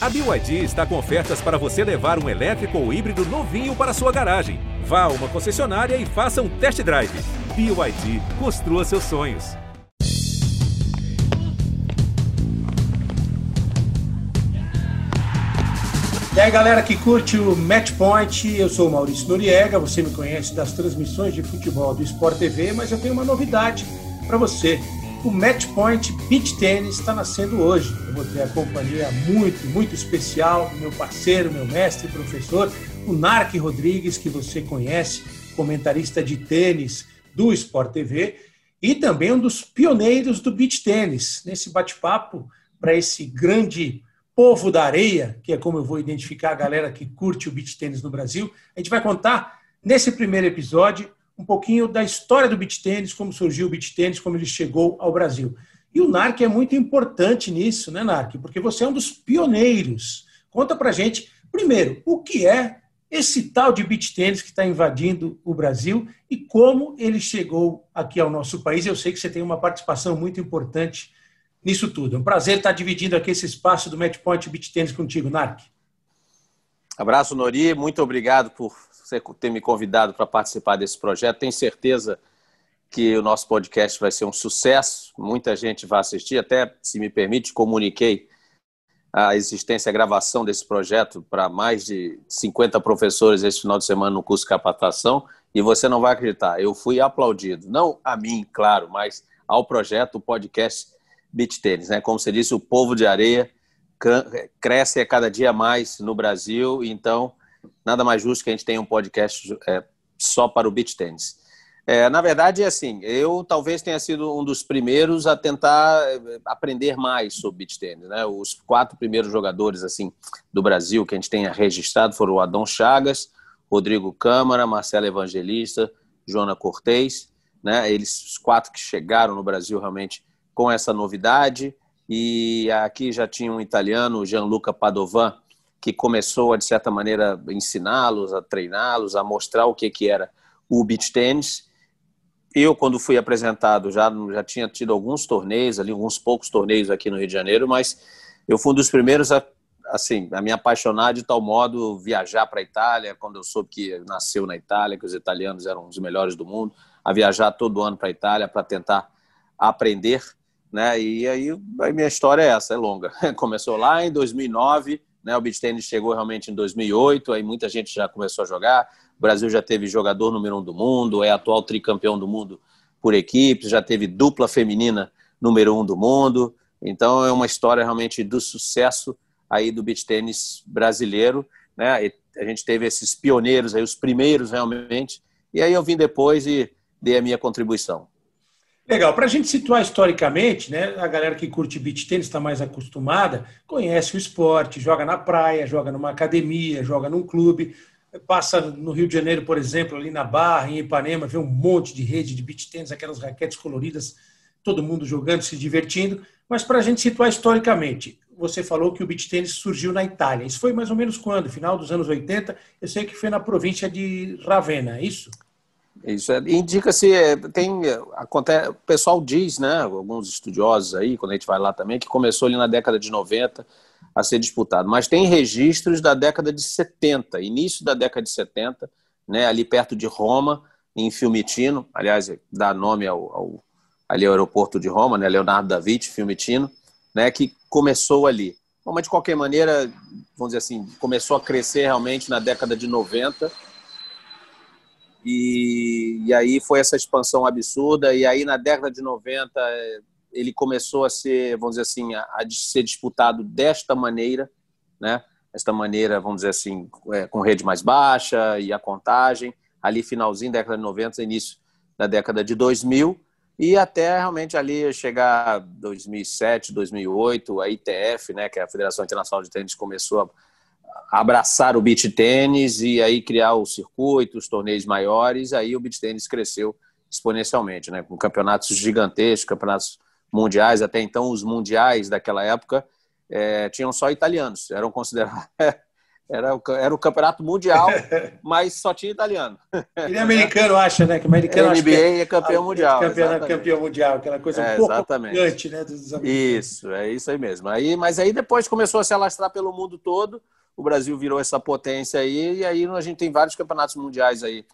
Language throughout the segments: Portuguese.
A BYD está com ofertas para você levar um elétrico ou híbrido novinho para sua garagem. Vá a uma concessionária e faça um test drive. BYD, construa seus sonhos. E aí, galera que curte o Match Point, eu sou o Maurício Noriega, você me conhece das transmissões de futebol do Sport TV, mas eu tenho uma novidade para você. O Match Point Beach Tennis está nascendo hoje. Eu vou ter a companhia muito, muito especial do meu parceiro, meu mestre professor, o Narc Rodrigues, que você conhece, comentarista de tênis do Sport TV e também um dos pioneiros do beach tênis. Nesse bate-papo para esse grande povo da areia, que é como eu vou identificar a galera que curte o beach tênis no Brasil, a gente vai contar nesse primeiro episódio um pouquinho da história do beach tênis, como surgiu o beach tênis, como ele chegou ao Brasil. E o NARC é muito importante nisso, né, NARC? Porque você é um dos pioneiros. Conta pra gente, primeiro, o que é esse tal de beach tênis que está invadindo o Brasil e como ele chegou aqui ao nosso país. Eu sei que você tem uma participação muito importante nisso tudo. É um prazer estar dividindo aqui esse espaço do Matchpoint Beach Tênis contigo, Narc. Abraço, Nori. Muito obrigado por você ter me convidado para participar desse projeto. Tenho certeza que o nosso podcast vai ser um sucesso. Muita gente vai assistir. Até, se me permite, comuniquei a existência, a gravação desse projeto para mais de 50 professores esse final de semana no curso de capacitação. E você não vai acreditar, eu fui aplaudido. Não a mim, claro, mas ao projeto, o podcast Beach Tênis. Né? Como você disse, o povo de areia cresce a cada dia mais no Brasil. Então, nada mais justo que a gente tenha um podcast é, só para o beach tênis. É, na verdade, é assim, eu talvez tenha sido um dos primeiros a tentar é, aprender mais sobre beach tênis. Né? Os quatro primeiros jogadores assim do Brasil que a gente tenha registrado foram o Adão Chagas, Rodrigo Câmara, Marcelo Evangelista, Joana Cortez. Né? Eles, os quatro que chegaram no Brasil realmente com essa novidade. E aqui já tinha um italiano, Gianluca Padovan, que começou a, de certa maneira, ensiná-los, a treiná-los, a mostrar o que, que era o beach tênis. Eu, quando fui apresentado, já, já tinha tido alguns torneios ali, alguns poucos torneios aqui no Rio de Janeiro, mas eu fui um dos primeiros a, assim, a me apaixonar de tal modo viajar para a Itália, quando eu soube que nasceu na Itália, que os italianos eram os melhores do mundo, a viajar todo ano para a Itália para tentar aprender, né? E aí a minha história é essa, é longa. Começou lá em 2009, né? O beach tennis chegou realmente em 2008, aí muita gente já começou a jogar. O Brasil já teve jogador número um do mundo, é atual tricampeão do mundo por equipes, já teve dupla feminina número um do mundo. Então é uma história realmente do sucesso aí do beach tênis brasileiro, né? E a gente teve esses pioneiros aí, os primeiros realmente. E aí eu vim depois e dei a minha contribuição. Legal. Para a gente situar historicamente, né, a galera que curte beach tênis está mais acostumada, conhece o esporte, joga na praia, joga numa academia, joga num clube, passa no Rio de Janeiro, por exemplo, ali na Barra, em Ipanema, vê um monte de rede de beach tênis, aquelas raquetes coloridas, todo mundo jogando, se divertindo. Mas para a gente situar historicamente, você falou que o beach tênis surgiu na Itália. Isso foi mais ou menos quando? Final dos anos 80? Eu sei que foi na província de Ravenna, é isso? Isso é, indica-se, é, tem, acontece, o pessoal diz, né, alguns estudiosos aí, quando a gente vai lá também, que começou ali na década de 90 a ser disputado, mas tem registros da década de 70, início da década de 70, né, ali perto de Roma, em Fiumitino, aliás, dá nome ao, ao ali ao aeroporto de Roma, né, Leonardo da Vinci, Fiumitino, né, que começou ali. Bom, mas de qualquer maneira, vamos dizer assim, começou a crescer realmente na década de 90, e, e aí foi essa expansão absurda. E aí, na década de 90, ele começou a ser, vamos dizer assim, a, a ser disputado desta maneira, né? Esta maneira, vamos dizer assim, é, com rede mais baixa e a contagem, ali finalzinho da década de 90, início da década de 2000, e até realmente ali chegar 2007, 2008, a ITF, né, que é a Federação Internacional de Tênis, começou abraçar o beach tênis e aí criar o circuito, os torneios maiores, aí o beach tênis cresceu exponencialmente, né? Com campeonatos gigantescos, campeonatos mundiais, até então os mundiais daquela época é, tinham só italianos, eram considerados Era o, era o campeonato mundial, mas só tinha italiano. Ele é americano, acha, né? Que americano NBA é, é campeão mundial. Campeão, campeão mundial, aquela coisa é, um pouco exatamente. né? Dos isso, é isso aí mesmo. Aí, mas aí depois começou a se alastrar pelo mundo todo. O Brasil virou essa potência aí, e aí a gente tem vários campeonatos mundiais aí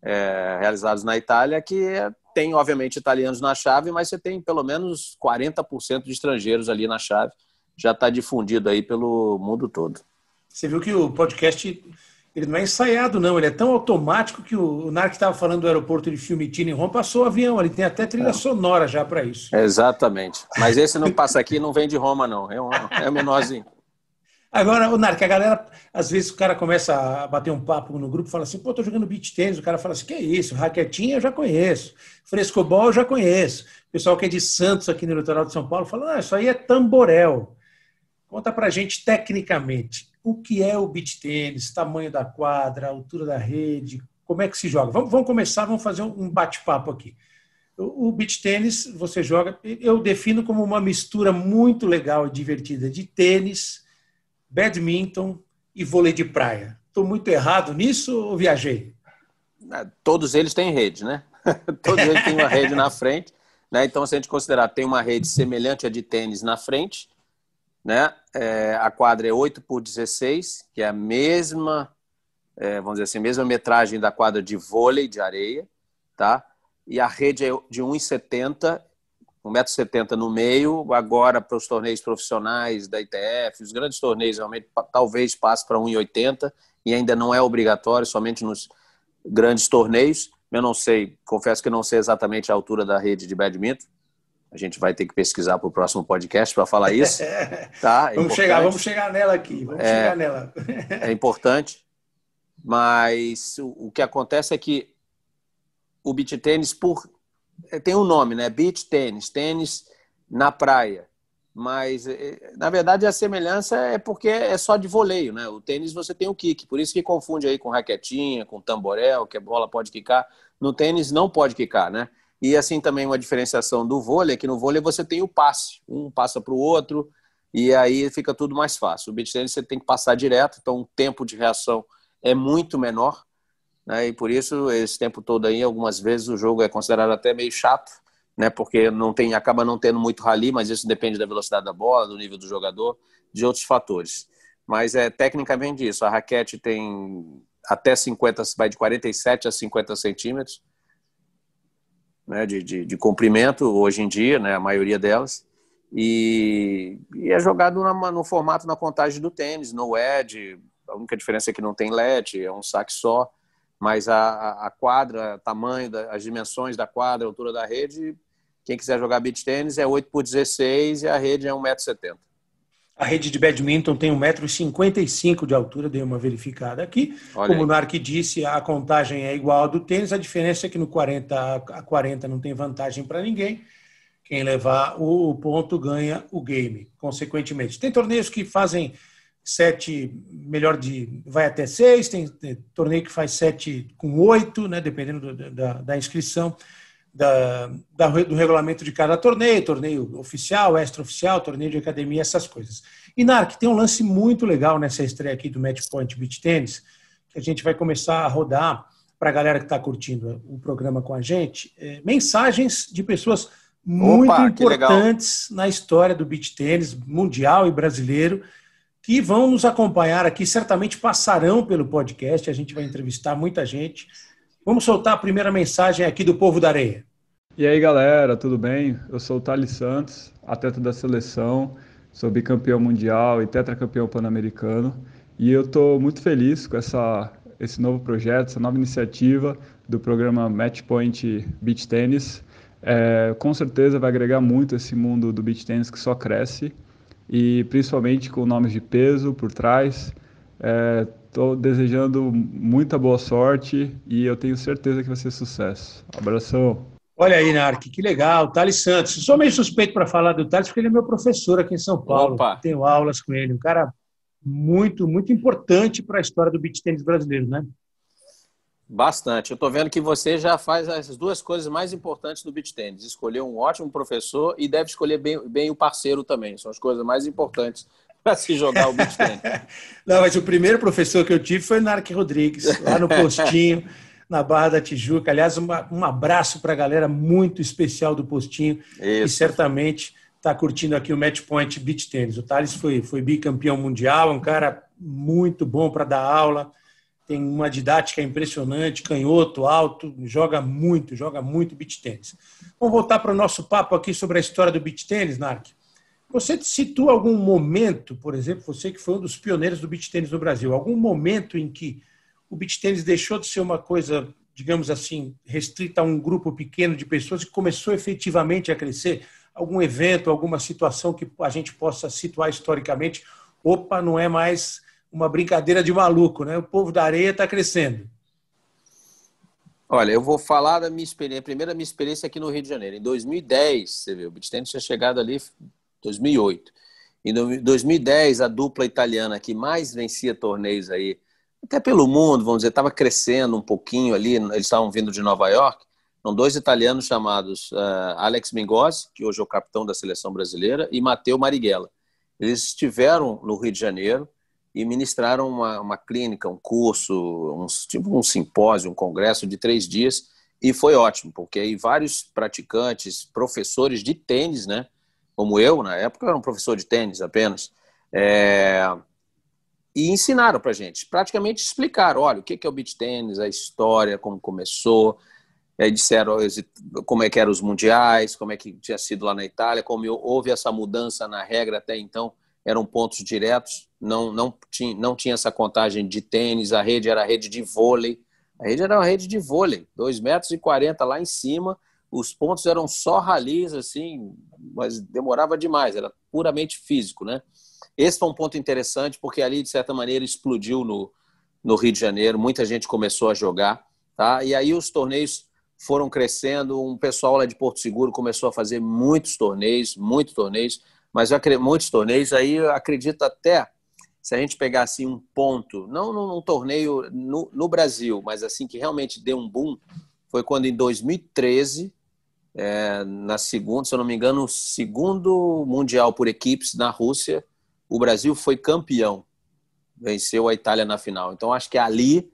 é, realizados na Itália que tem, obviamente, italianos na chave, mas você tem pelo menos 40% de estrangeiros ali na chave. Já está difundido aí pelo mundo todo. Você viu que o podcast ele não é ensaiado, não. Ele é tão automático que o, Narc estava falando do aeroporto de Fiumicino em Roma, passou o avião. Ele tem até trilha é. sonora já para isso. Exatamente. Mas esse não passa aqui, não vem de Roma, não. É, um, é menorzinho. Agora, o Narc, a galera, às vezes o cara começa a bater um papo no grupo, fala assim, pô, tô jogando beat tênis. O cara fala assim, que é isso? Raquetinha eu já conheço. Frescobol eu já conheço. O pessoal que é de Santos aqui no litoral de São Paulo fala, ah, isso aí é tamborel. Conta pra gente tecnicamente o que é o beach tênis, tamanho da quadra, altura da rede, como é que se joga. Vamos, vamos começar, vamos fazer um bate-papo aqui. O, o beach tênis, você joga, eu defino como uma mistura muito legal e divertida de tênis, badminton e vôlei de praia. Estou muito errado nisso ou viajei? É, todos eles têm rede, né? Todos eles têm uma rede na frente. Né? Então, se a gente considerar tem uma rede semelhante à de tênis na frente, né? É, a quadra é 8 por 16, que é a mesma, é, vamos dizer assim, mesma metragem da quadra de vôlei de areia, tá? E a rede é de 1,70, 1,70m no meio, agora para os torneios profissionais da ITF, os grandes torneios realmente talvez passe para 1,80 e ainda não é obrigatório, somente nos grandes torneios. Eu não sei, confesso que não sei exatamente a altura da rede de badminton, a gente vai ter que pesquisar para o próximo podcast para falar isso. Tá? É vamos, chegar, vamos chegar nela aqui. Vamos é, chegar nela. é importante. Mas o, que acontece é que o beach tênis por tem um nome, né? Beach tênis, tênis na praia. Mas é, na verdade a semelhança é porque é só de voleio, né? O tênis você tem o kick, por isso que confunde aí com raquetinha, com tamborel, que a bola pode quicar. No tênis não pode quicar, né? E assim também uma diferenciação do vôlei, que no vôlei você tem o passe, um passa para o outro, e aí fica tudo mais fácil. O beach tennis você tem que passar direto, então o tempo de reação é muito menor, né? e por isso esse tempo todo aí, algumas vezes o jogo é considerado até meio chato, né? porque não tem, acaba não tendo muito rally, mas isso depende da velocidade da bola, do nível do jogador, de outros fatores. Mas é tecnicamente isso, a raquete tem até 50, vai de 47 a 50 centímetros, né, de, de, de, comprimento hoje em dia, né, a maioria delas, e, e é jogado na, no formato na contagem do tênis, no edge, a única diferença é que não tem LED, é um saque só, mas a, a quadra, tamanho, da, as dimensões da quadra, altura da rede, quem quiser jogar beach tênis é 8 por 16 e a rede é 1,70m. A rede de badminton tem 1,55m de altura, dei uma verificada aqui. Olha Como aí. o Narc disse, a contagem é igual à do tênis, a diferença é que no 40 a 40 não tem vantagem para ninguém. Quem levar o ponto ganha o game, consequentemente. Tem torneios que fazem sete, melhor de. vai até seis, tem, tem torneio que faz sete com oito, né, dependendo do, da, da inscrição da, da, do regulamento de cada torneio, torneio oficial, extraoficial, torneio de academia, essas coisas. E, Narc, tem um lance muito legal nessa estreia aqui do Match Point Beach Tennis, que a gente vai começar a rodar para a galera que está curtindo o programa com a gente, é, mensagens de pessoas muito Opa, importantes na história do beach tênis mundial e brasileiro, que vão nos acompanhar aqui, certamente passarão pelo podcast, a gente vai entrevistar muita gente Vamos soltar a primeira mensagem aqui do povo da areia. E aí, galera, tudo bem? Eu sou o Thales Santos, atleta da seleção, sou bicampeão mundial e tetracampeão pan-americano. E eu estou muito feliz com essa, esse novo projeto, essa nova iniciativa do programa Matchpoint Beach Tennis. É, com certeza vai agregar muito esse mundo do beach tennis que só cresce e principalmente com nomes de peso por trás. É, Estou desejando muita boa sorte e eu tenho certeza que vai ser sucesso. Abração. Olha aí, Narc, que legal. Thales Santos. Eu sou meio suspeito para falar do Thales, porque ele é meu professor aqui em São Paulo. Opa. Tenho aulas com ele. Um cara muito, muito importante para a história do beach tênis brasileiro, né? Bastante. Eu estou vendo que você já faz as duas coisas mais importantes do beach tênis. Escolher um ótimo professor e deve escolher bem, bem o parceiro também. São as coisas mais importantes para se jogar o beach tênis. Não, mas o primeiro professor que eu tive foi Narc Rodrigues, lá no postinho, na Barra da Tijuca. Aliás, uma, um abraço para a galera muito especial do postinho, Isso. que certamente está curtindo aqui o Match Point Beach Tennis. O Thales foi, foi bicampeão mundial, um cara muito bom para dar aula, tem uma didática impressionante, canhoto, alto, joga muito, joga muito beach tênis. Vamos voltar para o nosso papo aqui sobre a história do beach tênis, Narc. Você situa algum momento, por exemplo, você que foi um dos pioneiros do beach tênis no Brasil, algum momento em que o beach tênis deixou de ser uma coisa, digamos assim, restrita a um grupo pequeno de pessoas e começou efetivamente a crescer? Algum evento, alguma situação que a gente possa situar historicamente? Opa, não é mais uma brincadeira de maluco, né? O povo da areia está crescendo. Olha, eu vou falar da minha experiência, primeira minha experiência aqui no Rio de Janeiro. Em 2010, você vê, o tennis tinha chegado ali em 2008. Em 2010, a dupla italiana que mais vencia torneios aí, até pelo mundo, vamos dizer, estava crescendo um pouquinho ali, eles estavam vindo de Nova York, são dois italianos chamados uh, Alex Mingozzi, que hoje é o capitão da seleção brasileira, e Matteo Marighella. Eles estiveram no Rio de Janeiro, e ministraram uma, uma clínica, um curso, um, tipo um simpósio, um congresso de três dias, e foi ótimo, porque aí vários praticantes, professores de tênis, né, como eu, na época, eu era um professor de tênis apenas, é, e ensinaram para gente, praticamente explicaram, olha, o que é o beach tênis, a história, como começou, aí disseram como é que eram os mundiais, como é que tinha sido lá na Itália, como houve essa mudança na regra até então, eram pontos diretos, não, não, tinha, não tinha essa contagem de tênis, a rede era a rede de vôlei, a rede era uma rede de vôlei, 2,40 metros e 40 lá em cima, os pontos eram só ralis, assim, mas demorava demais, era puramente físico, né? Esse foi um ponto interessante, porque ali, de certa maneira, explodiu no, no Rio de Janeiro, muita gente começou a jogar, tá? E aí os torneios foram crescendo, um pessoal lá de Porto Seguro começou a fazer muitos torneios, muitos torneios, mas muitos torneios. Aí acredito até se a gente pegar assim um ponto, não num, torneio no, no, Brasil, mas assim que realmente deu um boom, foi quando em 2013, é, na segunda, se eu não me engano, segundo mundial por equipes na Rússia, o Brasil foi campeão, venceu a Itália na final. Então acho que ali,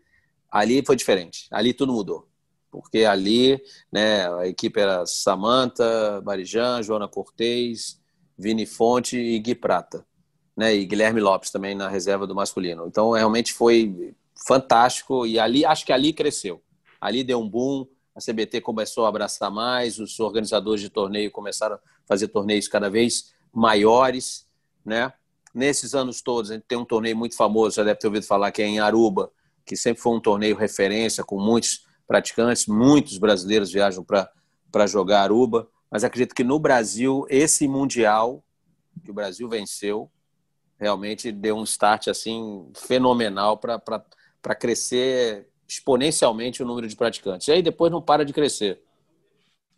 ali foi diferente, ali tudo mudou. Porque ali né, a equipe era Samanta, Marijan, Joana Cortez, Vini Fonte e Gui Prata, né? E Guilherme Lopes também na reserva do masculino. Então realmente foi fantástico e ali acho que ali cresceu. Ali deu um boom, a CBT começou a abraçar mais, os organizadores de torneio começaram a fazer torneios cada vez maiores, né? Nesses anos todos, a gente tem um torneio muito famoso, já deve ter ouvido falar que é em Aruba, que sempre foi um torneio referência com muitos praticantes, muitos brasileiros viajam para jogar Aruba mas acredito que no Brasil, esse Mundial que o Brasil venceu, realmente deu um start assim fenomenal para crescer exponencialmente o número de praticantes. E aí depois não para de crescer.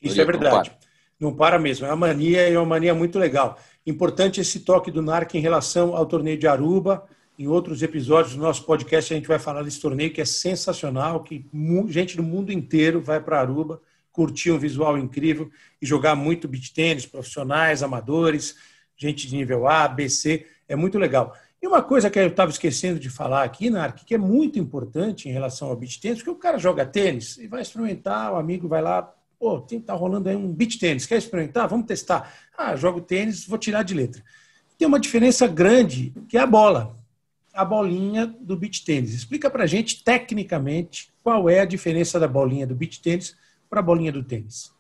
Isso é verdade. Não para. não para mesmo. É uma mania e é uma mania muito legal. Importante esse toque do NARC em relação ao torneio de Aruba. Em outros episódios do nosso podcast a gente vai falar desse torneio que é sensacional, que gente do mundo inteiro vai para Aruba curtir um visual incrível e jogar muito beach tênis, profissionais, amadores, gente de nível A, B, C, é muito legal. E uma coisa que eu estava esquecendo de falar aqui, Narc, que é muito importante em relação ao beach tênis, porque o cara joga tênis e vai experimentar, o amigo vai lá, pô, tem tá rolando aí um beach tênis, quer experimentar? Vamos testar. Ah, jogo tênis, vou tirar de letra. Tem uma diferença grande, que é a bola, a bolinha do beach tênis. Explica para gente tecnicamente qual é a diferença da bolinha do beach tênis para a bolinha do tênis?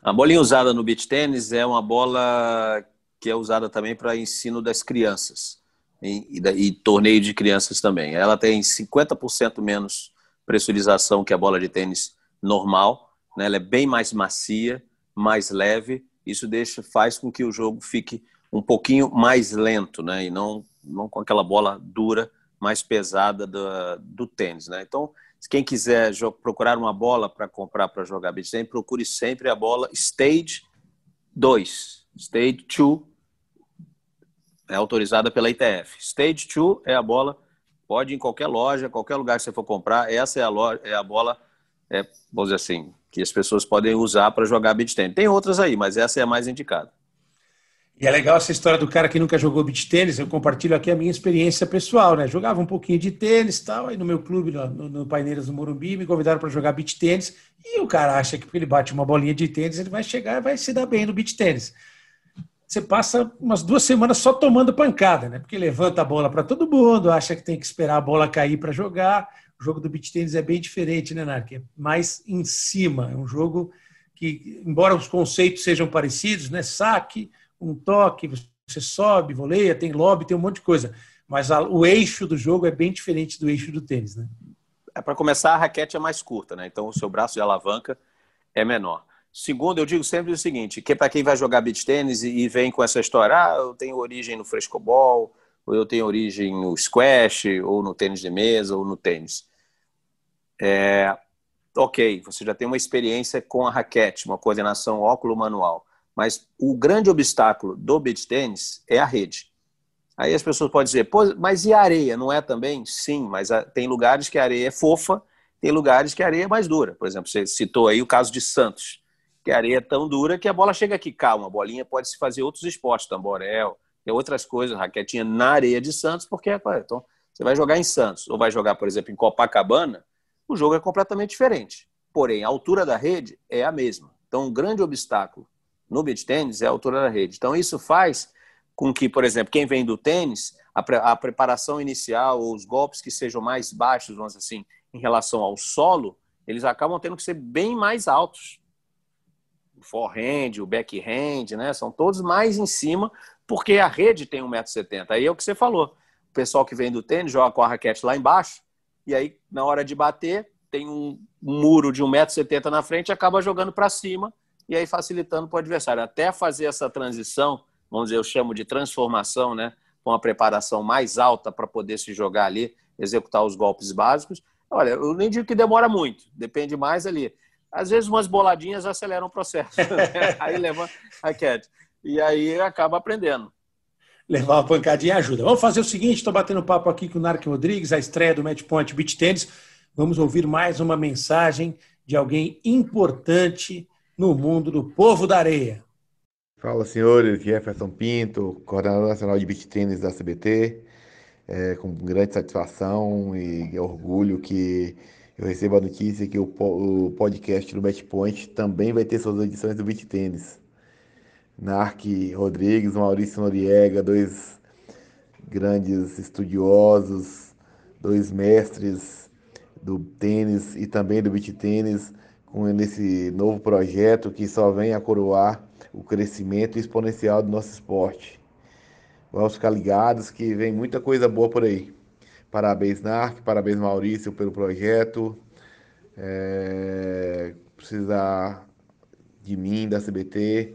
A bolinha usada no beach tênis é uma bola que é usada também para ensino das crianças e, e, e, torneio de crianças também. Ela tem 50% menos pressurização que a bola de tênis normal, né? ela é bem mais macia, mais leve. Isso deixa, faz com que o jogo fique um pouquinho mais lento, né? E não, não com aquela bola dura, mais pesada do, do tênis, né? Então, quem quiser procurar uma bola para comprar para jogar beach tennis, procure sempre a bola Stage 2. Stage 2 é autorizada pela ITF. Stage 2 é a bola, pode ir em qualquer loja, qualquer lugar que você for comprar, essa é a, loja, é a bola, é, vamos dizer assim, que as pessoas podem usar para jogar beach tennis. Tem outras aí, mas essa é a mais indicada. E é legal essa história do cara que nunca jogou beach tênis. Eu compartilho aqui a minha experiência pessoal, né? Jogava um pouquinho de tênis tal, aí no meu clube, no, no Paineiras do Morumbi, me convidaram para jogar beach tênis. E o cara acha que porque ele bate uma bolinha de tênis, ele vai chegar e vai se dar bem no beach tênis. Você passa umas duas semanas só tomando pancada, né? Porque levanta a bola para todo mundo, acha que tem que esperar a bola cair para jogar. O jogo do beach tênis é bem diferente, né, Narc? É mais em cima. É um jogo que, embora os conceitos sejam parecidos, né? Saque um toque, você sobe, voleia, tem lobby, tem um monte de coisa. Mas a, o eixo do jogo é bem diferente do eixo do tênis, né? É, para começar, a raquete é mais curta, né? Então o seu braço de alavanca é menor. Segundo, eu digo sempre o seguinte, que é para quem vai jogar beach tênis e, vem com essa história, ah, eu tenho origem no frescobol, ou eu tenho origem no squash, ou no tênis de mesa, ou no tênis. É, ok, você já tem uma experiência com a raquete, uma coordenação óculo-manual. Mas o grande obstáculo do beach tênis é a rede. Aí as pessoas podem dizer, mas e a areia? Não é também? Sim, mas tem lugares que a areia é fofa, tem lugares que a areia é mais dura. Por exemplo, você citou aí o caso de Santos, que a areia é tão dura que a bola chega aqui, calma, a bolinha pode se fazer outros esportes, tamborel, e outras coisas, raquetinha na areia de Santos, porque então, você vai jogar em Santos, ou vai jogar, por exemplo, em Copacabana, o jogo é completamente diferente. Porém, a altura da rede é a mesma. Então, um grande obstáculo no beach tênis é a altura da rede. Então, isso faz com que, por exemplo, quem vem do tênis, a, pre a preparação inicial ou os golpes que sejam mais baixos, vamos dizer assim, em relação ao solo, eles acabam tendo que ser bem mais altos. Forehand, o backhand, né? São todos mais em cima, porque a rede tem 1,70m. Aí é o que você falou. O pessoal que vem do tênis joga com a raquete lá embaixo, e aí, na hora de bater, tem um muro de 1,70m na frente e acaba jogando para cima e aí facilitando para o adversário. Até fazer essa transição, vamos dizer, eu chamo de transformação, né? Com a preparação mais alta para poder se jogar ali, executar os golpes básicos. Olha, eu nem digo que demora muito, depende mais ali. Às vezes umas boladinhas aceleram o processo. Né? aí leva a cat. E aí acaba aprendendo. Levar uma pancadinha ajuda. Vamos fazer o seguinte: estou batendo papo aqui com o Narc Rodrigues, a estreia do Match Point Beach Tennis. Vamos ouvir mais uma mensagem de alguém importante no mundo do povo da areia. Fala, senhores. Jefferson Pinto, coordenador nacional de beach tênis da CBT. É, com grande satisfação e orgulho que eu recebo a notícia que o, o podcast do Match Point também vai ter suas edições do beach tênis. Narc Rodrigues, Maurício Noriega, dois grandes estudiosos, dois mestres do tênis e também do beach tênis com esse novo projeto que só vem a coroar o crescimento exponencial do nosso esporte. Vamos ficar ligados que vem muita coisa boa por aí. Parabéns, Narc, parabéns, Maurício, pelo projeto. É, precisar de mim, da CBT,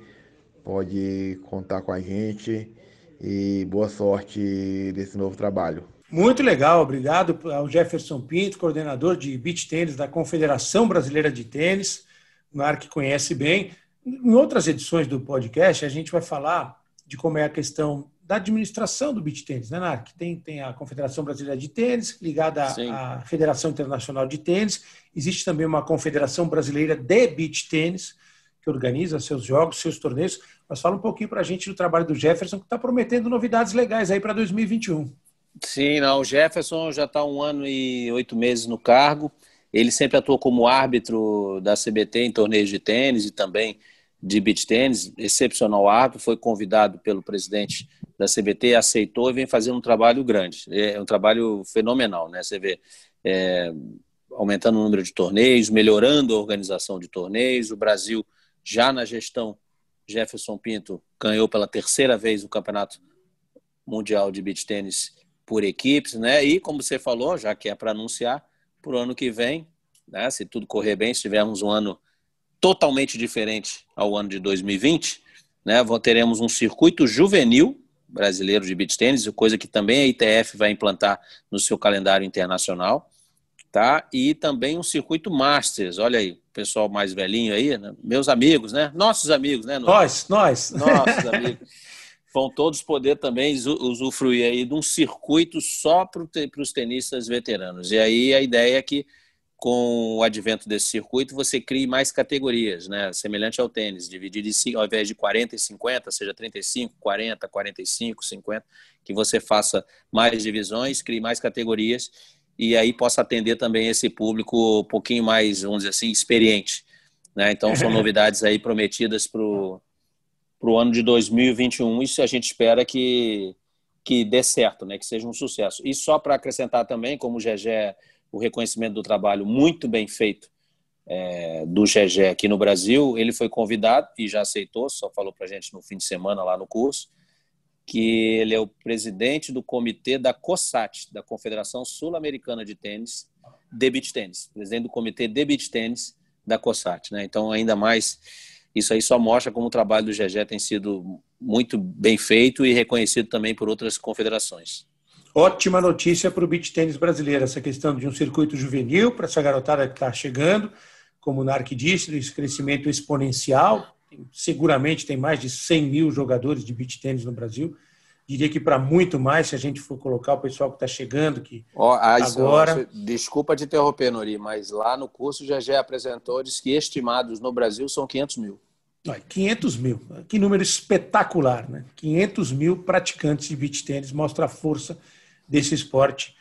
pode contar com a gente e boa sorte nesse novo trabalho. Muito legal, obrigado ao Jefferson Pinto, coordenador de beach tênis da Confederação Brasileira de Tênis, um que conhece bem. Em outras edições do podcast, a gente vai falar de como é a questão da administração do beach tênis, né, Narc? Tem, tem a Confederação Brasileira de Tênis, ligada à Federação Internacional de Tênis. Existe também uma Confederação Brasileira de Beach Tênis, que organiza seus jogos, seus torneios. Mas fala um pouquinho para a gente do trabalho do Jefferson, que está prometendo novidades legais aí para 2021. Sim, não. O Jefferson já está um ano e oito meses no cargo. Ele sempre atuou como árbitro da CBT em torneios de tênis e também de beach tênis, excepcional árbitro, foi convidado pelo presidente da CBT, aceitou e vem fazendo um trabalho grande. É um trabalho fenomenal, né? Você vê é, aumentando o número de torneios, melhorando a organização de torneios. O Brasil, já na gestão Jefferson Pinto, ganhou pela terceira vez o Campeonato Mundial de Beach Tênis por equipes, né? E como você falou, já que é para anunciar, para o ano que vem, né? Se tudo correr bem, se tivermos um ano totalmente diferente ao ano de 2020, né? Teremos um circuito juvenil brasileiro de beach tênis, coisa que também a ITF vai implantar no seu calendário internacional, tá? E também um circuito Masters. Olha aí, pessoal mais velhinho aí, né? meus amigos, né? Nossos amigos, né? Nós, nós. Nossos amigos. vão todos poder também usufruir aí de um circuito só para os tenistas veteranos. E aí a ideia é que com o advento desse circuito, você crie mais categorias, né? semelhante ao tênis, dividir em, ao invés de 40 e 50, seja 35, 40, 45, 50, que você faça mais divisões, crie mais categorias e aí possa atender também esse público um pouquinho mais, vamos dizer assim, experiente. Né? Então, são novidades aí prometidas para o ano de 2021 e a gente espera que, que dê certo, né? que seja um sucesso. E só para acrescentar também, como o GG o reconhecimento do trabalho muito bem feito é, do GG aqui no Brasil. Ele foi convidado e já aceitou, só falou para a gente no fim de semana lá no curso, que ele é o presidente do comitê da COSAT, da Confederação Sul-Americana de Tênis, de Beach Tênis, presidente do comitê de Beach Tênis da COSAT. Né? Então, ainda mais, isso aí só mostra como o trabalho do GG tem sido muito bem feito e reconhecido também por outras confederações. Ótima notícia para o beach tênis brasileiro, essa questão de um circuito juvenil para essa garotada que está chegando, como o Narc disse, esse crescimento exponencial. Seguramente tem mais de 100 mil jogadores de beach tênis no Brasil. Diria que para muito mais, se a gente for colocar o pessoal que está chegando, que oh, agora... Desculpa te interromper, Nori, mas lá no curso já já apresentou, diz que estimados no Brasil são 500 mil. 500 mil, que número espetacular, né? 500 mil praticantes de beach tênis mostra a força desse esporte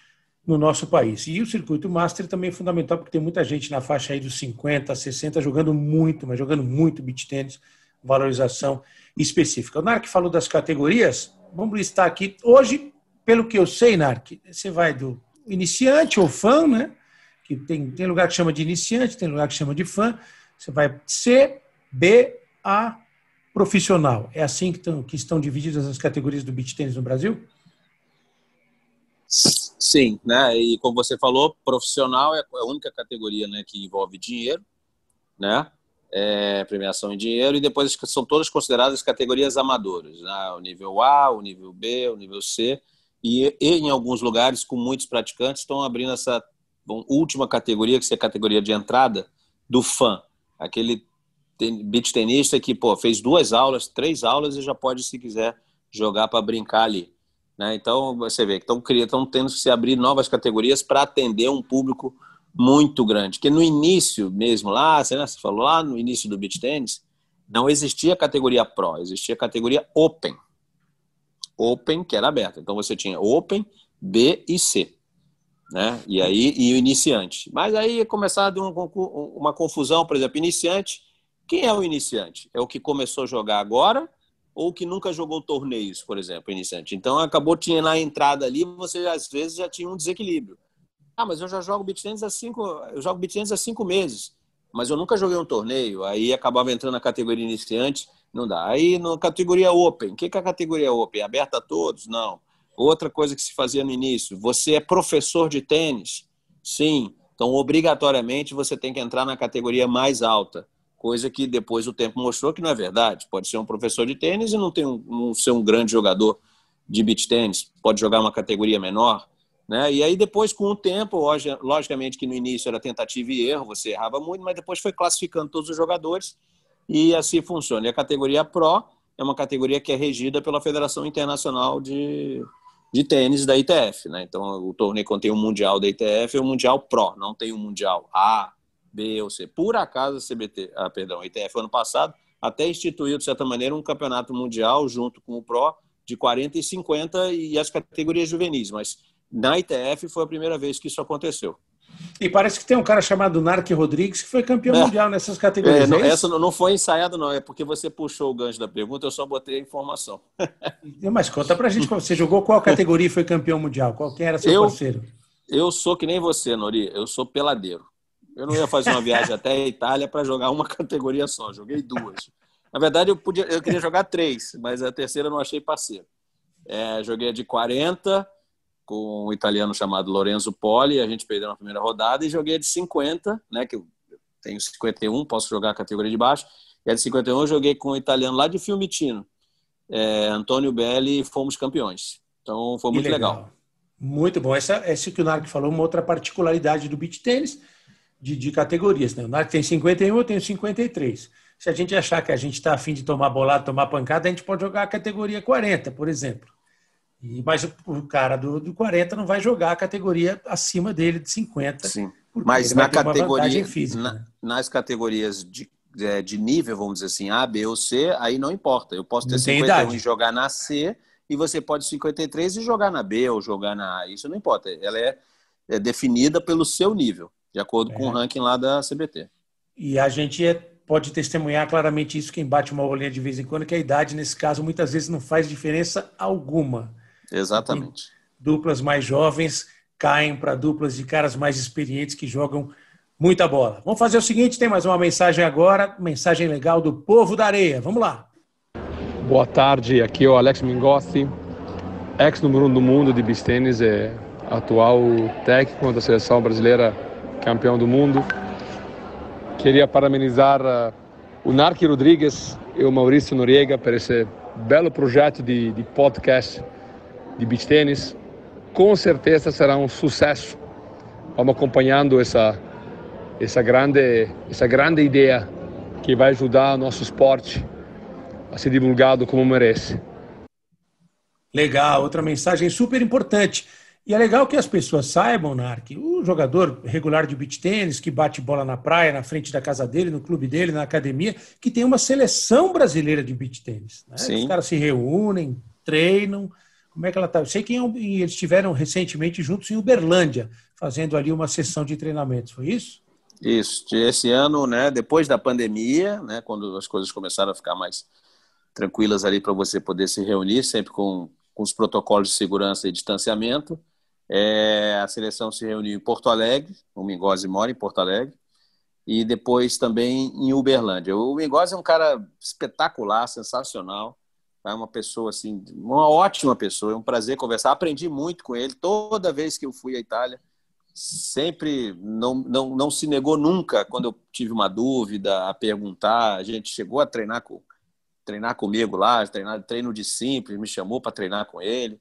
no nosso país. E o circuito master também é fundamental, porque tem muita gente na faixa aí dos 50, 60 jogando muito, mas jogando muito beach tênis, valorização específica. O Narc falou das categorias, vamos listar aqui. Hoje, pelo que eu sei, Narc, você vai do iniciante ou fã, né? Que tem, tem lugar que chama de iniciante, tem lugar que chama de fã. Você vai C, B, A, profissional. É assim que, estão, que estão divididas as categorias do beach tênis no Brasil? Sim, né? E como você falou, profissional é a única categoria, né, que envolve dinheiro, né? É, premiação em dinheiro e depois são todas consideradas categorias amadoras, né? o nível A, o nível B, o nível C e, e em alguns lugares com muitos praticantes estão abrindo essa bom, última categoria que é a categoria de entrada do fã, aquele beach tenista que pô, fez duas aulas, três aulas e já pode se quiser jogar para brincar ali. Né? Então, você vê que estão, tendo que se abrir novas categorias para atender um público muito grande. Que no início mesmo, lá, você, né, você falou lá no início do beach tennis, não existia categoria Pro, existia categoria Open. Open, que era aberta. Então você tinha Open, B e C. Né? E aí e o iniciante. Mas aí começava a uma confusão, por exemplo, iniciante. Quem é o iniciante? É o que começou a jogar agora ou que nunca jogou torneios, por exemplo, iniciante. Então acabou tinha na entrada ali, você às vezes já tinha um desequilíbrio. Ah, mas eu já jogo beach tennis há cinco, eu jogo beach tennis há cinco meses, mas eu nunca joguei um torneio. Aí acabava entrando na categoria iniciante, não dá. Aí na categoria Open, o que é a categoria Open? Aberta a todos? Não. Outra coisa que se fazia no início, você é professor de tênis? Sim. Então, obrigatoriamente, você tem que entrar na categoria mais alta coisa que depois o tempo mostrou que não é verdade. Pode ser um professor de tênis e não, tem um, ser um grande jogador de beach tênis, pode jogar uma categoria menor. Né? E aí depois, com o tempo, logicamente que no início era tentativa e erro, você errava muito, mas depois foi classificando todos os jogadores e assim funciona. E a categoria Pro é uma categoria que é regida pela Federação Internacional de, de Tênis da ITF. Né? Então, o torneio contém o Mundial da ITF e o Mundial Pro, não tem o Mundial A, B ou C. Por acaso a CBT, ah, perdão, a ITF ano passado até instituiu, de certa maneira, um campeonato mundial junto com o PRO de 40 e 50 e as categorias juvenis, mas na ITF foi a primeira vez que isso aconteceu. E parece que tem um cara chamado Narc Rodrigues que foi campeão é. mundial nessas categorias. É, não, é essa não foi ensaiada, não. É porque você puxou o gancho da pergunta, eu só botei a informação. Mas conta pra gente, você jogou qual categoria e foi campeão mundial? Qual quem era seu eu, parceiro? Eu sou que nem você, Nori. Eu sou peladeiro. Eu não ia fazer uma viagem até a Itália para jogar uma categoria só, joguei duas. Na verdade, eu, podia, eu queria jogar três, mas a terceira eu não achei parceiro. É, joguei a de 40 com um italiano chamado Lorenzo Poli, a gente perdeu na primeira rodada, e joguei a de 50, né, que eu tenho 51, posso jogar a categoria de baixo, e a de 51 eu joguei com um italiano lá de Fiumicino, é, Antônio Belli, e fomos campeões. Então foi muito legal. legal. Muito bom. Essa, essa que o Narco falou, uma outra particularidade do beach tênis, de, de categorias. Né? O NARC tem 51, eu tenho 53. Se a gente achar que a gente está afim de tomar bolada, tomar pancada, a gente pode jogar a categoria 40, por exemplo. E, mas o cara do, do 40 não vai jogar a categoria acima dele de 50, Sim. Mas na categoria, física, na, né? nas categorias de, é, de nível, vamos dizer assim, A, B ou C, aí não importa. Eu posso ter não 51 idade. e jogar na C, e você pode 53 e jogar na B ou jogar na A. Isso não importa. Ela é, é definida pelo seu nível, de acordo é. com o ranking lá da CBT. E a gente é, pode testemunhar claramente isso, quem bate uma bolinha de vez em quando, que a idade, nesse caso, muitas vezes não faz diferença alguma. Exatamente. E duplas mais jovens caem para duplas de caras mais experientes que jogam muita bola. Vamos fazer o seguinte: tem mais uma mensagem agora, mensagem legal do povo da areia. Vamos lá. Boa tarde, aqui é o Alex Mingossi, ex número um do mundo de beach tênis, é atual técnico da seleção brasileira, campeão do mundo. Queria parabenizar uh, o Narque Rodrigues e o Maurício Noriega por esse belo projeto de, de podcast de beach tênis. Com certeza será um sucesso. Vamos acompanhando essa essa grande essa grande ideia que vai ajudar o nosso esporte a ser divulgado como merece. Legal, outra mensagem super importante. E é legal que as pessoas saibam, Narc, o jogador regular de beach tênis que bate bola na praia, na frente da casa dele, no clube dele, na academia, que tem uma seleção brasileira de beach tênis. Né? Os caras se reúnem, treinam. Como é que ela está? Eu sei que eles estiveram recentemente juntos em Uberlândia, fazendo ali uma sessão de treinamentos. Foi isso? Isso. Esse ano, né, depois da pandemia, né, quando as coisas começaram a ficar mais tranquilas ali para você poder se reunir, sempre com, com os protocolos de segurança e distanciamento. É, a seleção se reuniu em Porto Alegre, o Mingozzi mora em Porto Alegre, e depois também em Uberlândia. O Mingozzi é um cara espetacular, sensacional, é uma pessoa assim, uma ótima pessoa, é um prazer conversar. Aprendi muito com ele toda vez que eu fui à Itália. Sempre não, não, não se negou nunca quando eu tive uma dúvida a perguntar. A gente chegou a treinar com treinar comigo lá, treinar, treino de simples, me chamou para treinar com ele.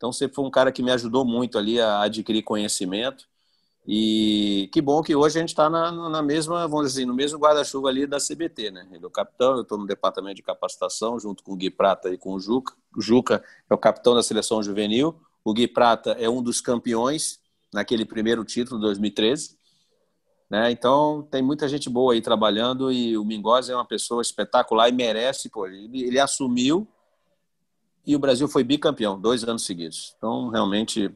Então sempre foi um cara que me ajudou muito ali a adquirir conhecimento. E que bom que hoje a gente está na, na, mesma, vamos dizer assim, no mesmo guarda-chuva ali da CBT, né? Ele é o capitão, eu estou no departamento de capacitação, junto com o Gui Prata e com o Juca. O Juca é o capitão da seleção juvenil. O Gui Prata é um dos campeões naquele primeiro título, 2013. Né? Então, tem muita gente boa aí trabalhando e o Mingozzi é uma pessoa espetacular e merece. Pô, ele, ele assumiu e o Brasil foi bicampeão, dois anos seguidos. Então, realmente,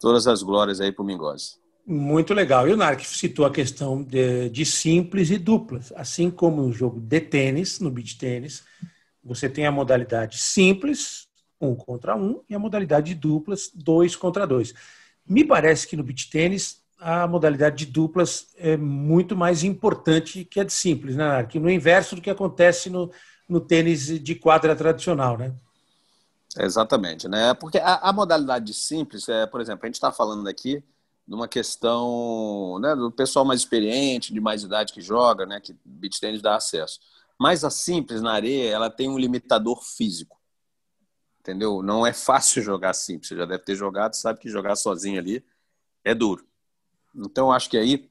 todas as glórias aí para o Mingozzi. Muito legal. E o Narc citou a questão de, de, simples e duplas. Assim como no jogo de tênis, no beach tênis, você tem a modalidade simples, um contra um, e a modalidade de duplas, dois contra dois. Me parece que no beach tênis a modalidade de duplas é muito mais importante que a de simples, né? Que no inverso do que acontece no, no tênis de quadra tradicional, né? Exatamente, né? Porque a, a modalidade de simples, é, por exemplo, a gente está falando aqui de uma questão né, do pessoal mais experiente, de mais idade que joga, né? Que beach tênis dá acesso. Mas a simples na areia, ela tem um limitador físico, entendeu? Não é fácil jogar simples. Você já deve ter jogado, sabe que jogar sozinho ali é duro. Então, acho que aí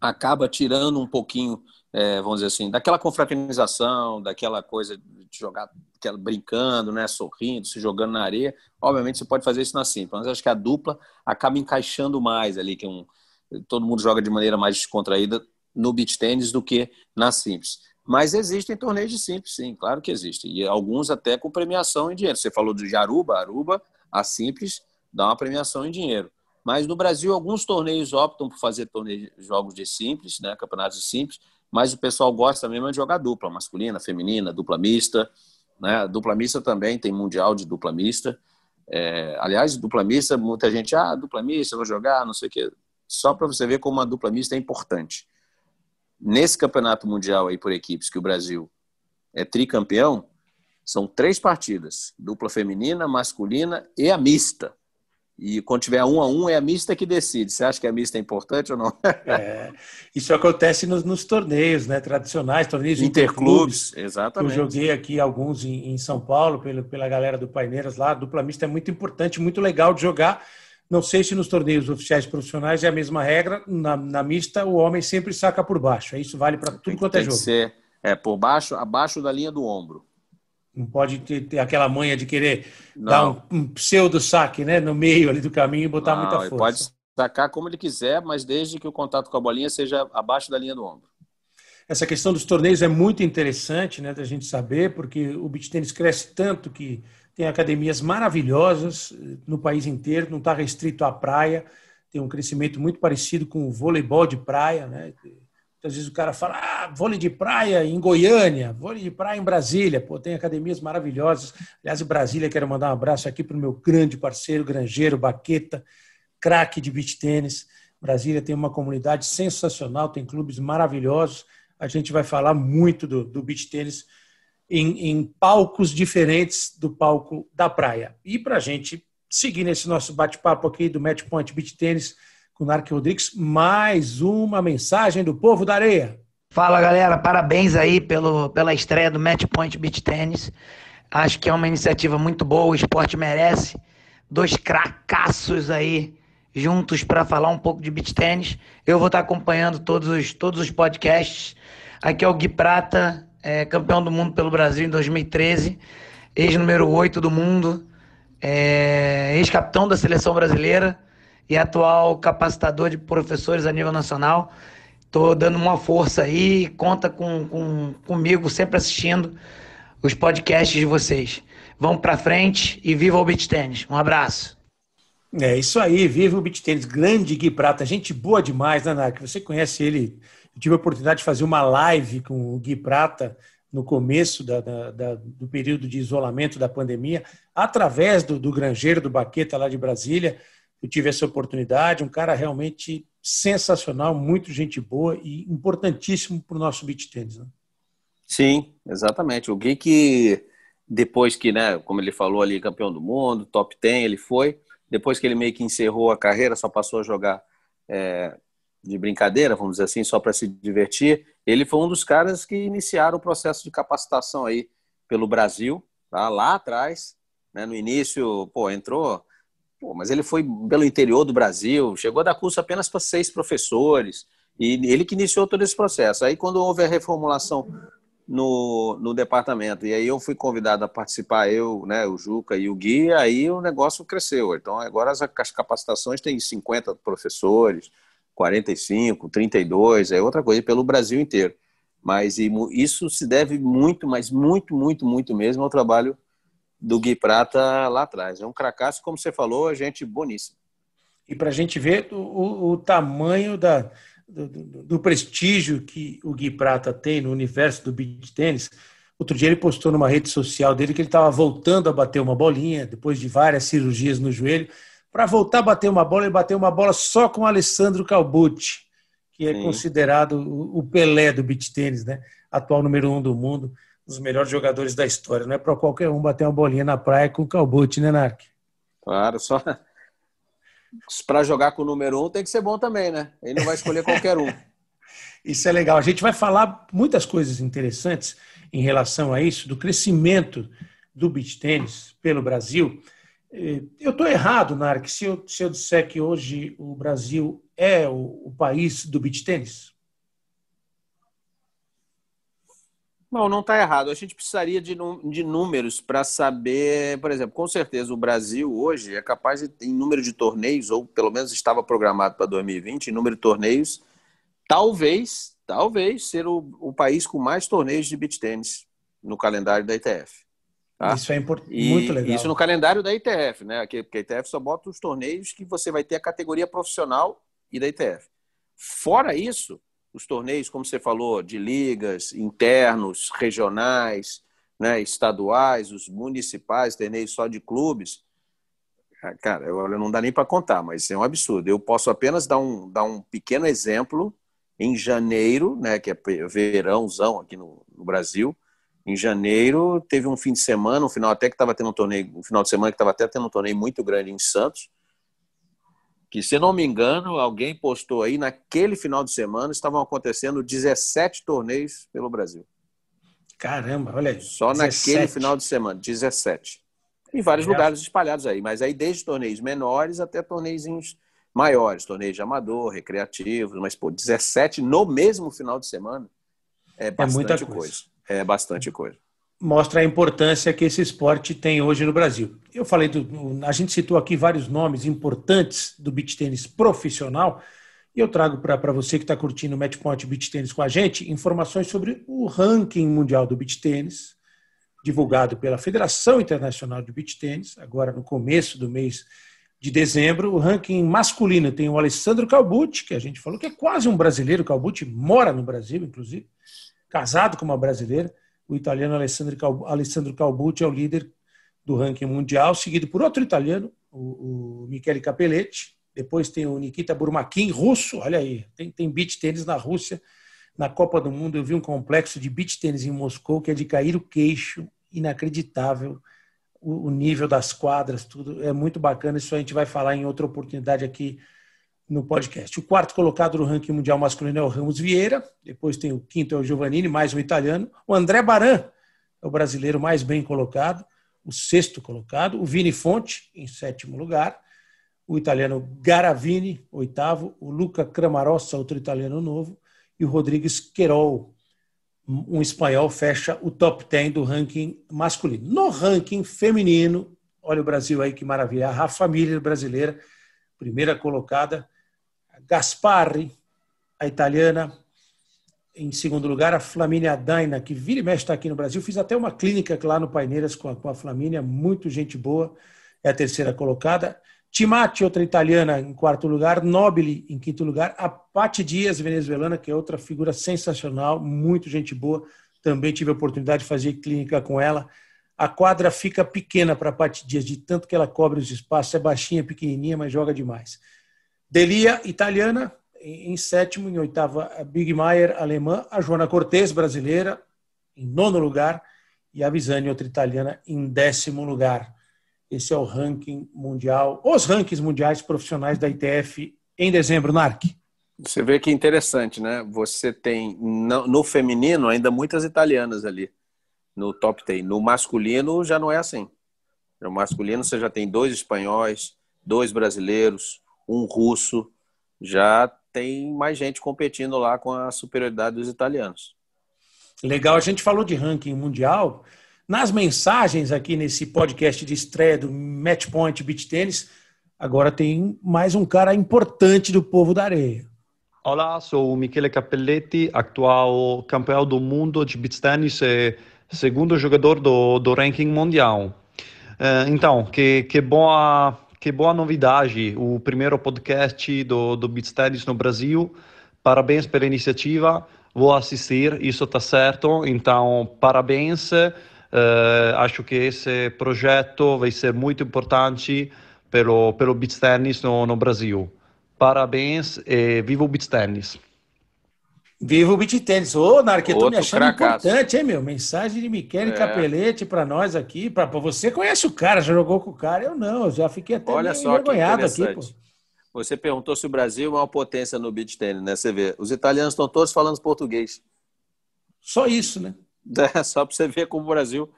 acaba tirando um pouquinho, é, vamos dizer assim, daquela confraternização, daquela coisa de jogar aquela, brincando, né, sorrindo, se jogando na areia. Obviamente, você pode fazer isso na simples, mas acho que a dupla acaba encaixando mais ali, que um, todo mundo joga de maneira mais descontraída no beach tênis do que na simples. Mas existem torneios de simples, sim, claro que existem. E alguns até com premiação em dinheiro. Você falou de Aruba, Aruba, a simples dá uma premiação em dinheiro. Mas no Brasil, alguns torneios optam por fazer torneios, jogos de simples, né, campeonatos de simples, mas o pessoal gosta mesmo de jogar dupla, masculina, feminina, dupla mista. Né? Dupla mista também, tem mundial de dupla mista. É, aliás, dupla mista, muita gente, ah, dupla mista, vou jogar, não sei o quê. Só para você ver como a dupla mista é importante. Nesse campeonato mundial aí por equipes que o Brasil é tricampeão, são três partidas: dupla feminina, masculina e a mista. E quando tiver um a um, é a mista que decide. Você acha que a mista é importante ou não? É, isso acontece nos, nos, torneios né, tradicionais, torneios interclubes. Exatamente. Eu joguei aqui alguns em, em, São Paulo, pela, pela galera do Paineiras lá. A dupla mista é muito importante, muito legal de jogar. Não sei se nos torneios oficiais profissionais é a mesma regra. Na, na mista, o homem sempre saca por baixo. Isso vale para tudo quanto é jogo. Tem que ser é, por baixo, abaixo da linha do ombro. Não pode ter, ter aquela manha de querer não. dar um, um, pseudo saque né, no meio ali do caminho e botar não, muita força. Pode sacar como ele quiser, mas desde que o contato com a bolinha seja abaixo da linha do ombro. Essa questão dos torneios é muito interessante, né, da gente saber, porque o beach tênis cresce tanto que tem academias maravilhosas eh, no país inteiro, não está restrito à praia, tem um crescimento muito parecido com o voleibol de praia, né? Muitas vezes o cara fala, ah, vôlei de praia em Goiânia, vôlei de praia em Brasília, pô, tem academias maravilhosas. Aliás, em Brasília, quero mandar um abraço aqui para o meu grande parceiro, granjeiro, Baqueta, craque de beach tênis. Brasília tem uma comunidade sensacional, tem clubes maravilhosos. A gente vai falar muito do, do beach tênis em, em palcos diferentes do palco da praia. E para a gente seguir nesse nosso bate-papo aqui do Match Point Beach Tênis com Narc Rodrigues, mais uma mensagem do povo da areia. Fala galera, parabéns aí pelo, pela estreia do Match Point Beach Tênis. Acho que é uma iniciativa muito boa, o esporte merece. Dois cracassos aí juntos para falar um pouco de beach tênis. Eu vou estar acompanhando todos os, todos os podcasts. Aqui é o Gui Prata, é, campeão do mundo pelo Brasil em 2013, ex-número 8 do mundo, é, ex-capitão da seleção brasileira e atual capacitador de professores a nível nacional. Estou dando uma força aí, conta com, com, comigo, sempre assistindo os podcasts de vocês. Vamos para frente e viva o beach tênis. Um abraço. É isso aí, viva o beach tênis. Grande Gui Prata, gente boa demais, né, Narc? Você conhece ele eu tive a oportunidade de fazer uma live com o Gui Prata no começo da, da, da, do período de isolamento da pandemia, através do, do Grangeiro, do Baqueta lá de Brasília. Eu tive essa oportunidade, um cara realmente sensacional, muito gente boa e importantíssimo para o nosso beat tênis. Né? Sim, exatamente. O Gui que depois que, né, como ele falou ali, campeão do mundo, top 10, ele foi. Depois que ele meio que encerrou a carreira, só passou a jogar é, de brincadeira, vamos dizer assim, só para se divertir, ele foi um dos caras que iniciaram o processo de capacitação aí pelo Brasil, tá? lá atrás, né? no início, pô, entrou, pô, mas ele foi pelo interior do Brasil, chegou a dar curso apenas para seis professores, e ele que iniciou todo esse processo. Aí quando houve a reformulação no, no departamento, e aí eu fui convidado a participar, eu, né, o Juca e o Gui, aí o negócio cresceu. Então agora as, as capacitações têm 50 professores, 45, 32, é outra coisa, pelo Brasil inteiro. Mas isso se deve muito, mas muito, muito, muito mesmo ao trabalho do Gui Prata lá atrás. É um cracaço, como você falou, gente boníssima. E para a gente ver o, o tamanho da, do, do, do, prestígio que o Gui Prata tem no universo do beach tênis. Outro dia ele postou numa rede social dele que ele estava voltando a bater uma bolinha depois de várias cirurgias no joelho para voltar a bater uma bola, ele bateu uma bola só com o Alessandro Calbucci, que é Sim. considerado o Pelé do beach tênis, né? Atual número um do mundo, dos melhores jogadores da história. Não é para qualquer um bater uma bolinha na praia com o Calbucci, né, Narc? Claro, só para jogar com o número um tem que ser bom também, né? Ele não vai escolher qualquer um. Isso é legal. A gente vai falar muitas coisas interessantes em relação a isso, do crescimento do beach tênis pelo Brasil. Eu estou errado, Narc, se eu, se eu disser que hoje o Brasil é o, o país do beach tênis? Não, não está errado. A gente precisaria de, de números para saber, por exemplo, com certeza o Brasil hoje é capaz de, em número de torneios, ou pelo menos estava programado para 2020, em número de torneios, talvez, talvez ser o, o país com mais torneios de beach tênis no calendário da ITF. Tá? Isso é muito legal. Isso no calendário da ITF, né? Porque a ITF só bota os torneios que você vai ter a categoria profissional e da ITF. Fora isso, os torneios, como você falou, de ligas, internos, regionais, né, estaduais, os municipais, torneios só de clubes, ah, cara, eu, não dá nem para contar, mas é um absurdo. Eu posso apenas dar um, dar um pequeno exemplo. Em janeiro, né, que é verãozão aqui no, no Brasil, em janeiro, teve um fim de semana, um final até que estava tendo um torneio, um final de semana que estava até tendo um torneio muito grande em Santos, que se não me engano, alguém postou aí, naquele final de semana estavam acontecendo 17 torneios pelo Brasil. Caramba, olha aí. Só 17. naquele final de semana, 17. Em vários é. lugares espalhados aí, mas aí desde torneios menores até torneios maiores, torneios de amador, recreativos, mas pô, 17 no mesmo final de semana é bastante é muita coisa. coisa é bastante coisa. Mostra a importância que esse esporte tem hoje no Brasil. Eu falei, do, a gente citou aqui vários nomes importantes do beach tênis profissional, e eu trago para você que está curtindo o Match Point Beach Tênis com a gente informações sobre o ranking mundial do beach tênis, divulgado pela Federação Internacional de Beach Tênis, agora no começo do mês de dezembro. O ranking masculino tem o Alessandro Calbucci, que a gente falou que é quase um brasileiro. Calbucci mora no Brasil, inclusive, casado com uma brasileira. O italiano Alessandro Calbucci é o líder do ranking mundial, seguido por outro italiano, o, o Michele Capelletti. Depois tem o Nikita Burmakin, russo. Olha aí, tem, tem beach tênis na Rússia. Na Copa do Mundo, eu vi um complexo de beach tênis em Moscou que é de cair o queixo, inacreditável. O, o nível das quadras, tudo é muito bacana. Isso a gente vai falar em outra oportunidade aqui no podcast. O quarto colocado no ranking mundial masculino é o Ramos Vieira, depois tem o quinto é o Giovannini, mais um italiano. O André Baran é o brasileiro mais bem colocado, o sexto colocado. O Vini Fonte, em sétimo lugar. O italiano Garavini, oitavo. O Luca Cramarossa, outro italiano novo. E o Rodrigues Querol, um espanhol, fecha o top 10 do ranking masculino. No ranking feminino, olha o Brasil aí que maravilha, a Rafa brasileira, primeira colocada, Gasparri, a italiana. Em segundo lugar, a Flamínia Daina, que vira e mexe está aqui no Brasil. Fiz até uma clínica lá no Paineiras com a, com a Flamínia, muito gente boa. É a terceira colocada. Timati, outra italiana, em quarto lugar. Nobili, em quinto lugar. A Pati Dias, venezuelana, que é outra figura sensacional, muito gente boa. Também tive a oportunidade de fazer clínica com ela. A quadra fica pequena para a Pati Dias, de tanto que ela cobre os espaços. É baixinha, pequenininha, mas joga demais. Delia, italiana, em sétimo, em oitava, a Big Mayer, alemã, a Joana Cortez, brasileira, em nono lugar, e a Visani, outra italiana, em décimo lugar. Esse é o ranking mundial, os rankings mundiais profissionais da ITF em dezembro, NARC. Você vê que interessante, né? Você tem no feminino ainda muitas italianas ali no top 10. No masculino já não é assim. No masculino você já tem dois espanhóis, dois brasileiros, um russo, já tem mais gente competindo lá com a superioridade dos italianos. Legal, a gente falou de ranking mundial. Nas mensagens aqui nesse podcast de estreia do Matchpoint Beach Tennis, agora tem mais um cara importante do povo da areia. Olá, sou o Michele Cappelletti, atual campeão do mundo de beach tennis e segundo jogador do, do ranking mundial. Uh, então, que, que boa que boa novidade, o primeiro podcast do, do Beats Tennis no Brasil. Parabéns pela iniciativa, vou assistir, isso está certo, então parabéns. Uh, acho que esse projeto vai ser muito importante pelo, pelo Beats Tennis no, no Brasil. Parabéns e viva o Beats Tennis! Viva o beat tênis. Ô, Narc, eu tô me achando cracaço. importante, hein, meu? Mensagem de Michele é. Capelete para nós aqui. Pra, pra, você conhece o cara, já jogou com o cara. Eu não, eu já fiquei até Olha só envergonhado aqui, pô. Você perguntou se o Brasil é uma potência no beat tênis, né? Você vê, os italianos estão todos falando português. Só isso, né? É, só para você ver como o Brasil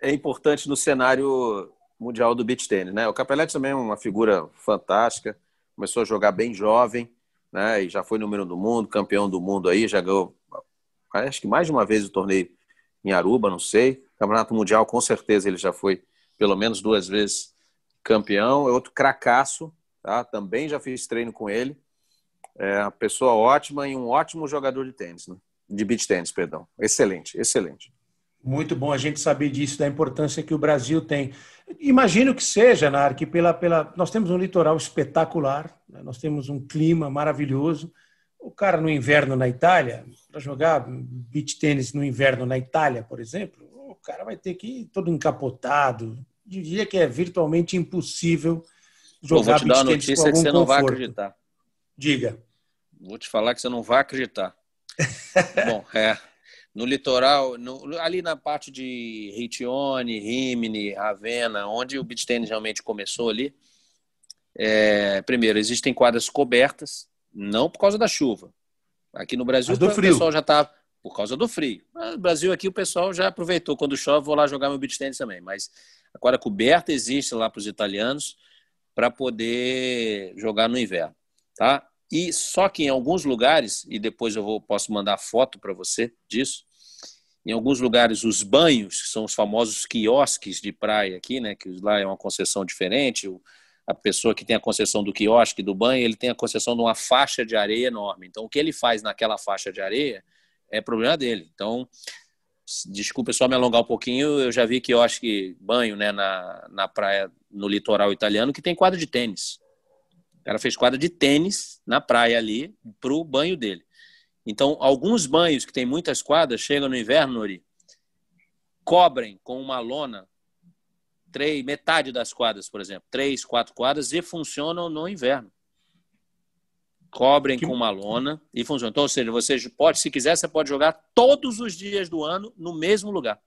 é importante no cenário mundial do beat tênis, né? O Capelete também é uma figura fantástica, começou a jogar bem jovem, né? E já foi número do mundo, campeão do mundo aí, já ganhou, acho que mais de uma vez o torneio em Aruba, não sei. Campeonato Mundial, com certeza, ele já foi pelo menos duas vezes campeão. É outro cracaço, tá? Também já fiz treino com ele. É uma pessoa ótima e um ótimo jogador de tênis, né? De beach tênis, perdão. Excelente, excelente. Muito bom a gente saber disso, da importância que o Brasil tem. Imagino que seja, Narc, pela, pela. Nós temos um litoral espetacular, né? nós temos um clima maravilhoso. O cara no inverno na Itália, para jogar beach tênis no inverno na Itália, por exemplo, o cara vai ter que ir todo encapotado. Diria que é virtualmente impossível jogar Pô, vou te dar uma notícia que você não vai acreditar. Diga. Vou te falar que você não vai acreditar. Bom, é no litoral, no, ali na parte de Ritione, Rimini, Ravenna, onde o beach tennis realmente começou ali. É, primeiro, existem quadras cobertas, não por causa da chuva. Aqui no Brasil, o pessoal já está por causa do frio. No Brasil aqui o pessoal já aproveitou quando chove, vou lá jogar meu beach tennis também. Mas a quadra coberta existe lá para os italianos para poder jogar no inverno, tá? E só que em alguns lugares, e depois eu vou, posso mandar foto para você disso, Em alguns lugares, os banhos, que são os famosos quiosques de praia aqui, né? Que lá é uma concessão diferente. A pessoa que tem a concessão do quiosque, do banho, ele tem a concessão de uma faixa de areia enorme. Então, o que ele faz naquela faixa de areia é problema dele. Então, desculpa só me alongar um pouquinho, eu já vi que eu acho que banho né, na, na praia, no litoral italiano, que tem quadra de tênis. O cara fez quadra de tênis na praia ali para o banho dele. Então, alguns banhos que tem muitas quadras, chegam no inverno, Nori, cobrem com uma lona três, metade das quadras, por exemplo, três, quatro quadras e funcionam no inverno cobrem que... com uma lona e funciona. Então, ou seja, você pode, se quiser, você pode jogar todos os dias do ano no mesmo lugar.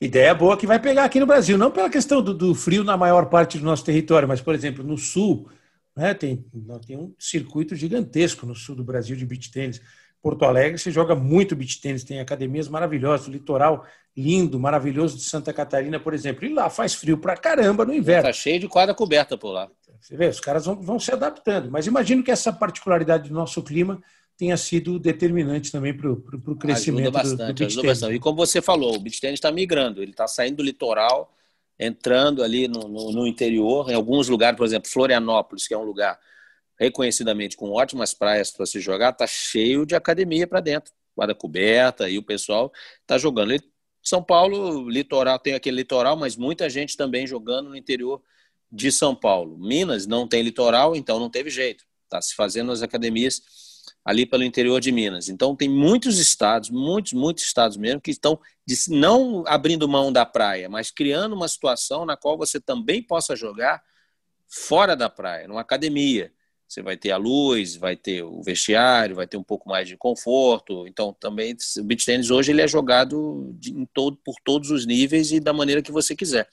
Ideia boa que vai pegar aqui no Brasil, não pela questão do, do frio na maior parte do nosso território, mas, por exemplo, no sul, né, tem, tem um circuito gigantesco no sul do Brasil de beach tênis. Porto Alegre se joga muito beach tênis, tem academias maravilhosas, o litoral lindo, maravilhoso de Santa Catarina, por exemplo. E lá faz frio pra caramba no inverno. Tá cheio de quadra coberta por lá. Você vê, os caras vão, vão se adaptando. Mas imagino que essa particularidade do nosso clima tenha sido determinante também para o crescimento ajuda bastante, do, do ajuda bastante. E como você falou, o beach tennis está migrando, ele está saindo do litoral, entrando ali no, no, no, interior, em alguns lugares, por exemplo, Florianópolis, que é um lugar reconhecidamente com ótimas praias para se jogar, está cheio de academia para dentro, quadra coberta, e o pessoal está jogando. São Paulo, litoral, tem aquele litoral, mas muita gente também jogando no interior de São Paulo. Minas não tem litoral, então não teve jeito. Está se fazendo as academias ali pelo interior de Minas. Então tem muitos estados, muitos, muitos estados mesmo, que estão não abrindo mão da praia, mas criando uma situação na qual você também possa jogar fora da praia, numa academia. Você vai ter a luz, vai ter o vestiário, vai ter um pouco mais de conforto. Então, também o beach tennis hoje ele é jogado em todo, por todos os níveis e da maneira que você quiser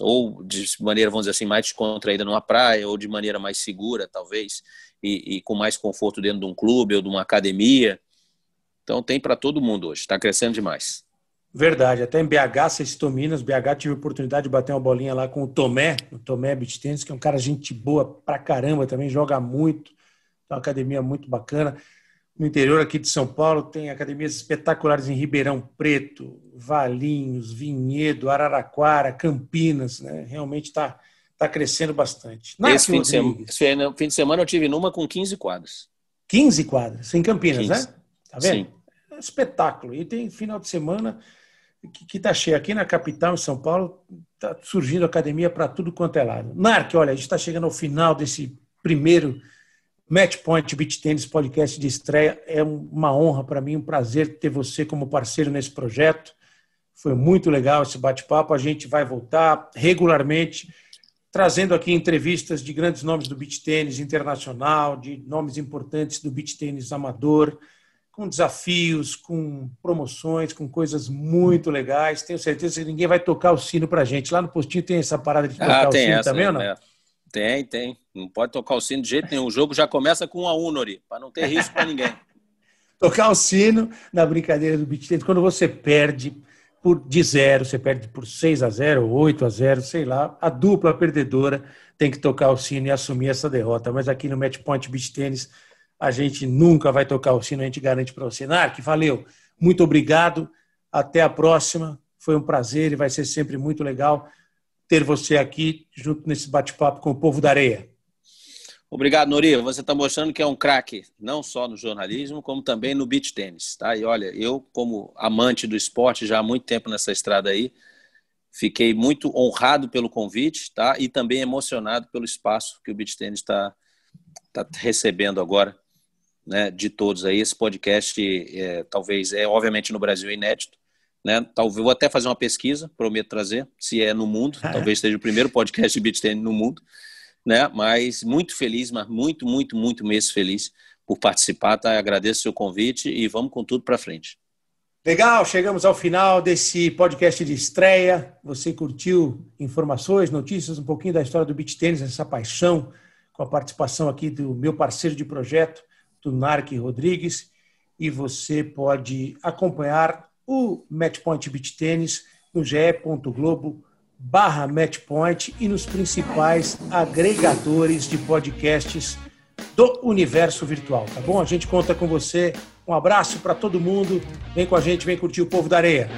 ou de maneira, vamos dizer assim, mais descontraída numa praia, ou de maneira mais segura, talvez, e, e com mais conforto dentro de um clube ou de uma academia. Então tem para todo mundo hoje, está crescendo demais. Verdade, até em BH, citou Minas, BH tive a oportunidade de bater uma bolinha lá com o Tomé, o Tomé Beach Tennis, que é um cara gente boa pra caramba também, joga muito, tem uma academia muito bacana. No interior aqui de São Paulo tem academias espetaculares em Ribeirão Preto, Valinhos, Vinhedo, Araraquara, Campinas, né? Realmente está tá crescendo bastante. Esse fim, de semana, esse fim de semana eu tive numa com 15 quadras. 15 quadras, em Campinas, 15. né? Tá vendo? Sim. É um espetáculo. E tem final de semana que está cheio. Aqui na capital, em São Paulo, está surgindo academia para tudo quanto é lado. Narc, olha, a gente está chegando ao final desse primeiro Matchpoint Beach Tennis Podcast de estreia. É uma honra para mim, um prazer ter você como parceiro nesse projeto. Foi muito legal esse bate-papo. A gente vai voltar regularmente, trazendo aqui entrevistas de grandes nomes do beach tênis internacional, de nomes importantes do beach tênis amador, com desafios, com promoções, com coisas muito legais. Tenho certeza que ninguém vai tocar o sino para a gente. Lá no postinho tem essa parada de tocar ah, o sino essa, também, ou não? É. Tem, tem. Não pode tocar o sino de jeito nenhum. O jogo já começa com a um, Nori, para não ter risco para ninguém. tocar o sino na brincadeira do beat tennis, quando você perde por de zero, você perde por 6 a 0, 8 a 0, sei lá, a dupla perdedora tem que tocar o sino e assumir essa derrota. Mas aqui no Match Point Beach Tennis, a gente nunca vai tocar o sino, a gente garante para você. Nark, valeu. Muito obrigado. Até a próxima. Foi um prazer e vai ser sempre muito legal ter você aqui junto nesse bate-papo com o povo da areia. Obrigado, Nori. Você está mostrando que é um craque, não só no jornalismo, como também no beach tênis. Tá? E olha, eu, como amante do esporte, já há muito tempo nessa estrada aí, fiquei muito honrado pelo convite tá? e também emocionado pelo espaço que o beach tênis está tá recebendo agora né, de todos aí. Esse podcast, é, talvez, é obviamente no Brasil inédito, né? Talvez vou até fazer uma pesquisa, prometo trazer, se é no mundo, é. talvez seja o primeiro podcast de beach tennis no mundo, né? Mas muito feliz, mas muito, muito, muito mesmo feliz por participar, tá? Agradeço o seu convite e vamos com tudo para frente. Legal, chegamos ao final desse podcast de estreia. Você curtiu informações, notícias, um pouquinho da história do beach tênis, essa paixão, com a participação aqui do meu parceiro de projeto, do Narc Rodrigues. E você pode acompanhar o Matchpoint Beach Tênis no ge.globo barra Matchpoint e nos principais agregadores de podcasts do universo virtual, tá bom? A gente conta com você. Um abraço para todo mundo. Vem com a gente, vem curtir o povo da areia.